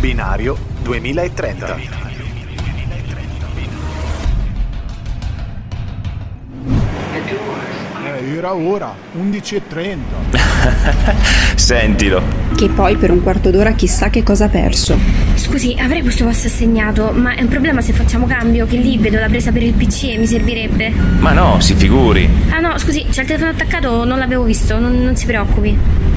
Binario 2030. Eh, era ora, 11.30. Sentilo. Che poi per un quarto d'ora chissà che cosa ha perso. Scusi, avrei questo posto assegnato, ma è un problema se facciamo cambio, che lì vedo la presa per il PC e mi servirebbe. Ma no, si figuri. Ah no, scusi, c'è il telefono attaccato, non l'avevo visto, non, non si preoccupi.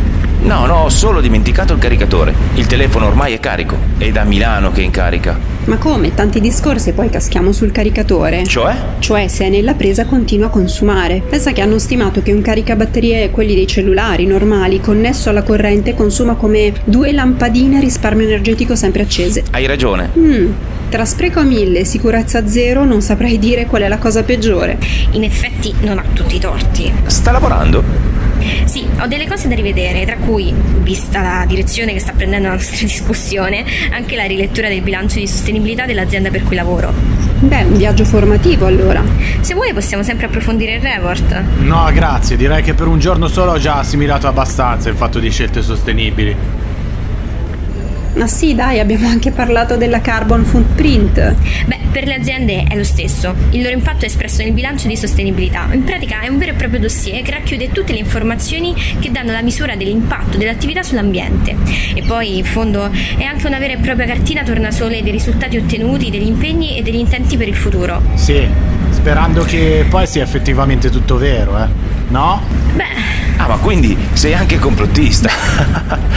No, no, ho solo dimenticato il caricatore. Il telefono ormai è carico. È da Milano che è in carica. Ma come? Tanti discorsi e poi caschiamo sul caricatore? Cioè? Cioè, se è nella presa continua a consumare. Pensa che hanno stimato che un caricabatterie, quelli dei cellulari normali, connesso alla corrente, consuma come due lampadine a risparmio energetico sempre accese. Hai ragione. Mm. Tra spreco a mille e sicurezza zero non saprei dire qual è la cosa peggiore. In effetti non ha tutti i torti. Sta lavorando? Sì, ho delle cose da rivedere, tra cui, vista la direzione che sta prendendo la nostra discussione, anche la rilettura del bilancio di sostenibilità dell'azienda per cui lavoro. Beh, un viaggio formativo allora. Se vuoi possiamo sempre approfondire il report. No, grazie, direi che per un giorno solo ho già assimilato abbastanza il fatto di scelte sostenibili. Ma sì, dai, abbiamo anche parlato della carbon footprint. Beh, per le aziende è lo stesso. Il loro impatto è espresso nel bilancio di sostenibilità. In pratica è un vero e proprio dossier che racchiude tutte le informazioni che danno la misura dell'impatto dell'attività sull'ambiente. E poi, in fondo, è anche una vera e propria cartina tornasole dei risultati ottenuti, degli impegni e degli intenti per il futuro. Sì, sperando che poi sia effettivamente tutto vero, eh. No? Beh, Ah, ma quindi sei anche complottista.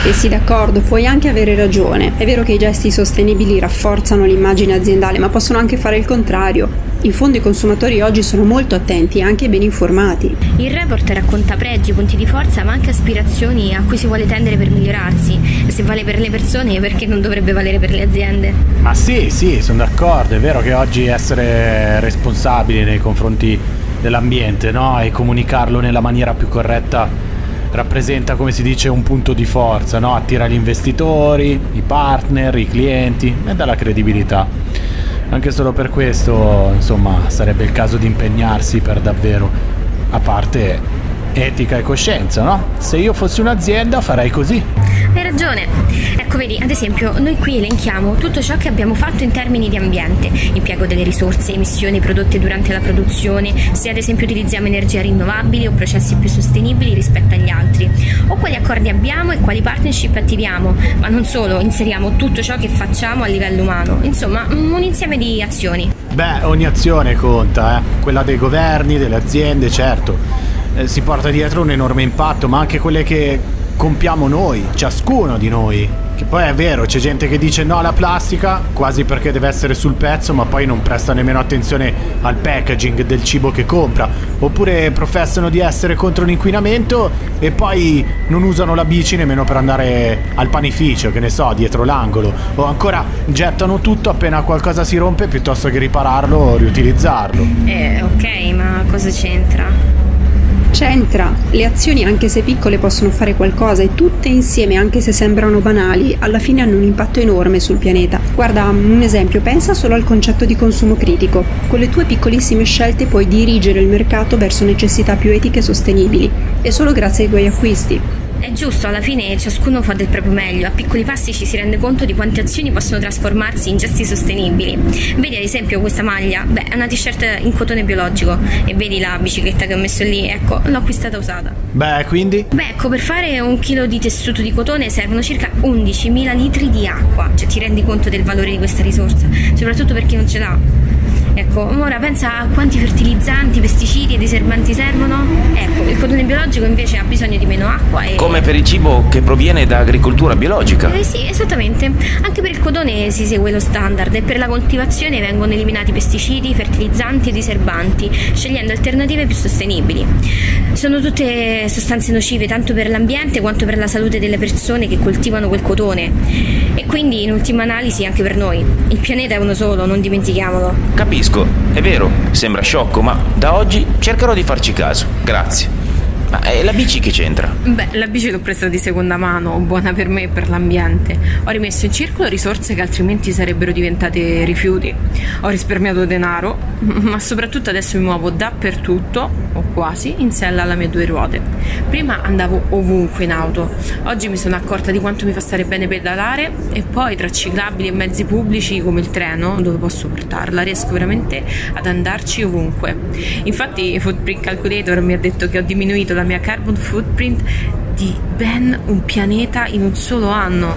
E sì, d'accordo, puoi anche avere ragione. È vero che i gesti sostenibili rafforzano l'immagine aziendale, ma possono anche fare il contrario. In fondo i consumatori oggi sono molto attenti e anche ben informati. il report racconta pregi, punti di forza, ma anche aspirazioni a cui si vuole tendere per migliorarsi. E se vale per le persone, perché non dovrebbe valere per le aziende? Ma sì, sì, sono d'accordo. È vero che oggi essere responsabili nei confronti dell'ambiente, no? E comunicarlo nella maniera più corretta rappresenta, come si dice, un punto di forza, no? Attira gli investitori, i partner, i clienti e dà la credibilità. Anche solo per questo, insomma, sarebbe il caso di impegnarsi per davvero, a parte etica e coscienza, no? Se io fossi un'azienda farei così. Hai ragione. Ecco, vedi, ad esempio, noi qui elenchiamo tutto ciò che abbiamo fatto in termini di ambiente, impiego delle risorse, emissioni prodotte durante la produzione, se ad esempio utilizziamo energie rinnovabili o processi più sostenibili rispetto agli altri, o quali accordi abbiamo e quali partnership attiviamo, ma non solo, inseriamo tutto ciò che facciamo a livello umano, insomma, un insieme di azioni. Beh, ogni azione conta, eh? quella dei governi, delle aziende, certo. Eh, si porta dietro un enorme impatto, ma anche quelle che compiamo noi, ciascuno di noi. Che poi è vero, c'è gente che dice no alla plastica, quasi perché deve essere sul pezzo, ma poi non presta nemmeno attenzione al packaging del cibo che compra. Oppure professano di essere contro l'inquinamento e poi non usano la bici nemmeno per andare al panificio, che ne so, dietro l'angolo. O ancora gettano tutto appena qualcosa si rompe piuttosto che ripararlo o riutilizzarlo. Eh, ok, ma cosa c'entra? C'entra. Le azioni, anche se piccole, possono fare qualcosa e tutte insieme, anche se sembrano banali, alla fine hanno un impatto enorme sul pianeta. Guarda, un esempio, pensa solo al concetto di consumo critico. Con le tue piccolissime scelte puoi dirigere il mercato verso necessità più etiche e sostenibili. E solo grazie ai tuoi acquisti. È giusto, alla fine ciascuno fa del proprio meglio, a piccoli passi ci si rende conto di quante azioni possono trasformarsi in gesti sostenibili. Vedi ad esempio questa maglia, beh è una t-shirt in cotone biologico e vedi la bicicletta che ho messo lì, ecco, l'ho acquistata usata. Beh, quindi? Beh, ecco, per fare un chilo di tessuto di cotone servono circa 11.000 litri di acqua, cioè ti rendi conto del valore di questa risorsa, soprattutto per chi non ce l'ha. Ecco, ora pensa a quanti fertilizzanti, pesticidi e diserbanti servono. Ecco, il cotone biologico invece ha bisogno di meno acqua e... Come per il cibo che proviene da agricoltura biologica. Eh sì, esattamente. Anche per il cotone si segue lo standard e per la coltivazione vengono eliminati pesticidi, fertilizzanti e diserbanti, scegliendo alternative più sostenibili. Sono tutte sostanze nocive tanto per l'ambiente quanto per la salute delle persone che coltivano quel cotone. E quindi in ultima analisi anche per noi. Il pianeta è uno solo, non dimentichiamolo. Capisco, è vero, sembra sciocco, ma da oggi cercherò di farci caso. Grazie. Ma e la bici che c'entra? Beh, la bici l'ho presa di seconda mano, buona per me e per l'ambiente. Ho rimesso in circolo risorse che altrimenti sarebbero diventate rifiuti. Ho risparmiato denaro, ma soprattutto adesso mi muovo dappertutto, o quasi, in sella alle mie due ruote. Prima andavo ovunque in auto, oggi mi sono accorta di quanto mi fa stare bene pedalare e poi tra ciclabili e mezzi pubblici come il treno, dove posso portarla, riesco veramente ad andarci ovunque. Infatti Footprint Calculator mi ha detto che ho diminuito la mia carbon footprint di ben un pianeta in un solo anno.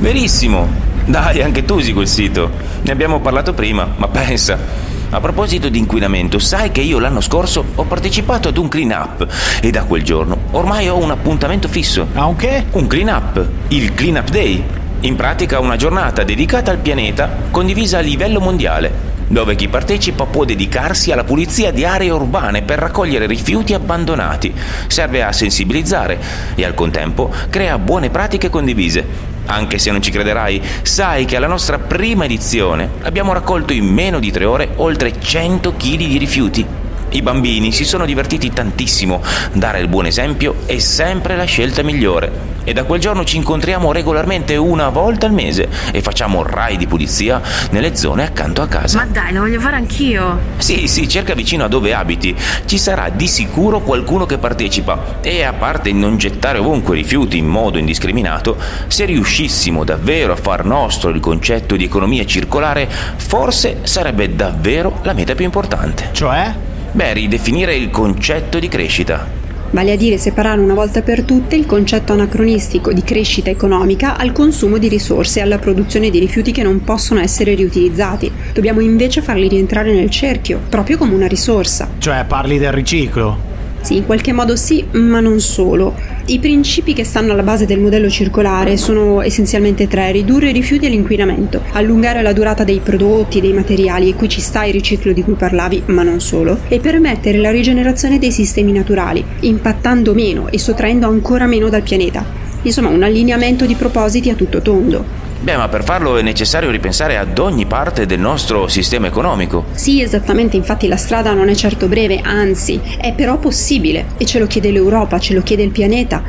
Verissimo! Dai, anche tu usi quel sito. Ne abbiamo parlato prima, ma pensa. A proposito di inquinamento, sai che io l'anno scorso ho partecipato ad un clean up e da quel giorno ormai ho un appuntamento fisso. Ah, un che? Un clean up, il Clean Up Day. In pratica una giornata dedicata al pianeta condivisa a livello mondiale, dove chi partecipa può dedicarsi alla pulizia di aree urbane per raccogliere rifiuti abbandonati. Serve a sensibilizzare e al contempo crea buone pratiche condivise. Anche se non ci crederai, sai che alla nostra prima edizione abbiamo raccolto in meno di tre ore oltre 100 kg di rifiuti. I bambini si sono divertiti tantissimo, dare il buon esempio è sempre la scelta migliore. E da quel giorno ci incontriamo regolarmente una volta al mese e facciamo rai di pulizia nelle zone accanto a casa. Ma dai, lo voglio fare anch'io. Sì, sì, cerca vicino a dove abiti. Ci sarà di sicuro qualcuno che partecipa. E a parte il non gettare ovunque rifiuti in modo indiscriminato, se riuscissimo davvero a far nostro il concetto di economia circolare, forse sarebbe davvero la meta più importante. Cioè? Beh, ridefinire il concetto di crescita. Vale a dire separare una volta per tutte il concetto anacronistico di crescita economica al consumo di risorse e alla produzione di rifiuti che non possono essere riutilizzati. Dobbiamo invece farli rientrare nel cerchio, proprio come una risorsa. Cioè, parli del riciclo? Sì, in qualche modo sì, ma non solo. I principi che stanno alla base del modello circolare sono essenzialmente tre: ridurre i rifiuti e l'inquinamento, allungare la durata dei prodotti, dei materiali, e qui ci sta il riciclo di cui parlavi, ma non solo, e permettere la rigenerazione dei sistemi naturali, impattando meno e sottraendo ancora meno dal pianeta. Insomma, un allineamento di propositi a tutto tondo. Beh, ma per farlo è necessario ripensare ad ogni parte del nostro sistema economico. Sì, esattamente, infatti la strada non è certo breve, anzi, è però possibile e ce lo chiede l'Europa, ce lo chiede il pianeta.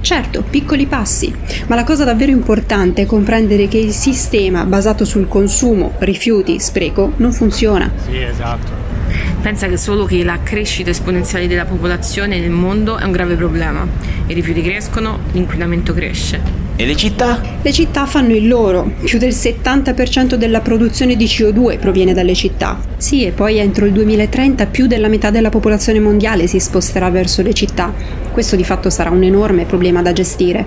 Certo, piccoli passi, ma la cosa davvero importante è comprendere che il sistema basato sul consumo, rifiuti, spreco non funziona. Sì, esatto. Pensa che solo che la crescita esponenziale della popolazione nel mondo è un grave problema. I rifiuti crescono, l'inquinamento cresce. E le città? Le città fanno il loro, più del 70% della produzione di CO2 proviene dalle città. Sì, e poi entro il 2030 più della metà della popolazione mondiale si sposterà verso le città. Questo di fatto sarà un enorme problema da gestire.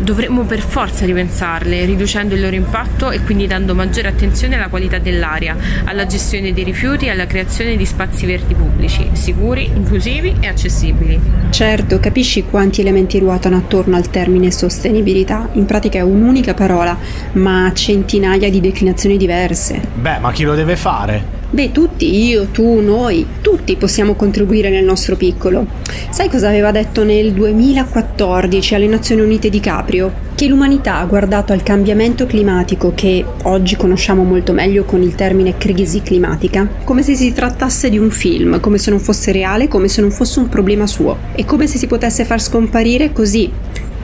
Dovremmo per forza ripensarle, riducendo il loro impatto e quindi dando maggiore attenzione alla qualità dell'aria, alla gestione dei rifiuti e alla creazione di spazi verdi pubblici, sicuri, inclusivi e accessibili. Certo, capisci quanti elementi ruotano attorno al termine sostenibilità? In pratica è un'unica parola, ma ha centinaia di declinazioni diverse. Beh, ma chi lo deve fare? Beh, tutti, io, tu, noi, tutti possiamo contribuire nel nostro piccolo. Sai cosa aveva detto nel 2014 alle Nazioni Unite di Caprio? Che l'umanità guardato al cambiamento climatico, che oggi conosciamo molto meglio con il termine crisi climatica, come se si trattasse di un film, come se non fosse reale, come se non fosse un problema suo, e come se si potesse far scomparire così,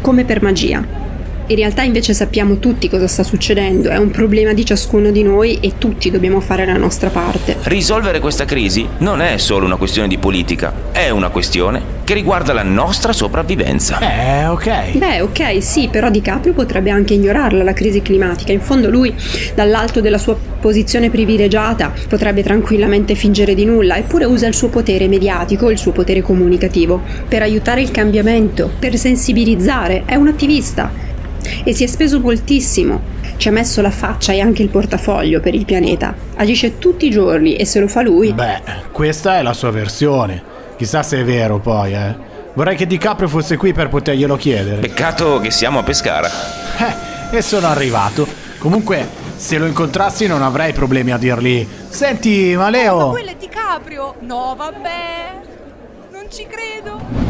come per magia. In realtà invece sappiamo tutti cosa sta succedendo, è un problema di ciascuno di noi e tutti dobbiamo fare la nostra parte. Risolvere questa crisi non è solo una questione di politica, è una questione che riguarda la nostra sopravvivenza. Eh, ok. Beh, ok, sì, però DiCaprio potrebbe anche ignorarla la crisi climatica. In fondo lui, dall'alto della sua posizione privilegiata, potrebbe tranquillamente fingere di nulla, eppure usa il suo potere mediatico, il suo potere comunicativo, per aiutare il cambiamento, per sensibilizzare. È un attivista e si è speso moltissimo. Ci ha messo la faccia e anche il portafoglio per il pianeta. Agisce tutti i giorni e se lo fa lui. Beh, questa è la sua versione. Chissà se è vero poi, eh. Vorrei che DiCaprio fosse qui per poterglielo chiedere. Peccato che siamo a Pescara. Eh, e sono arrivato. Comunque, se lo incontrassi non avrei problemi a dirgli Senti, ma Leo... Ma quello è DiCaprio? No, vabbè. Non ci credo.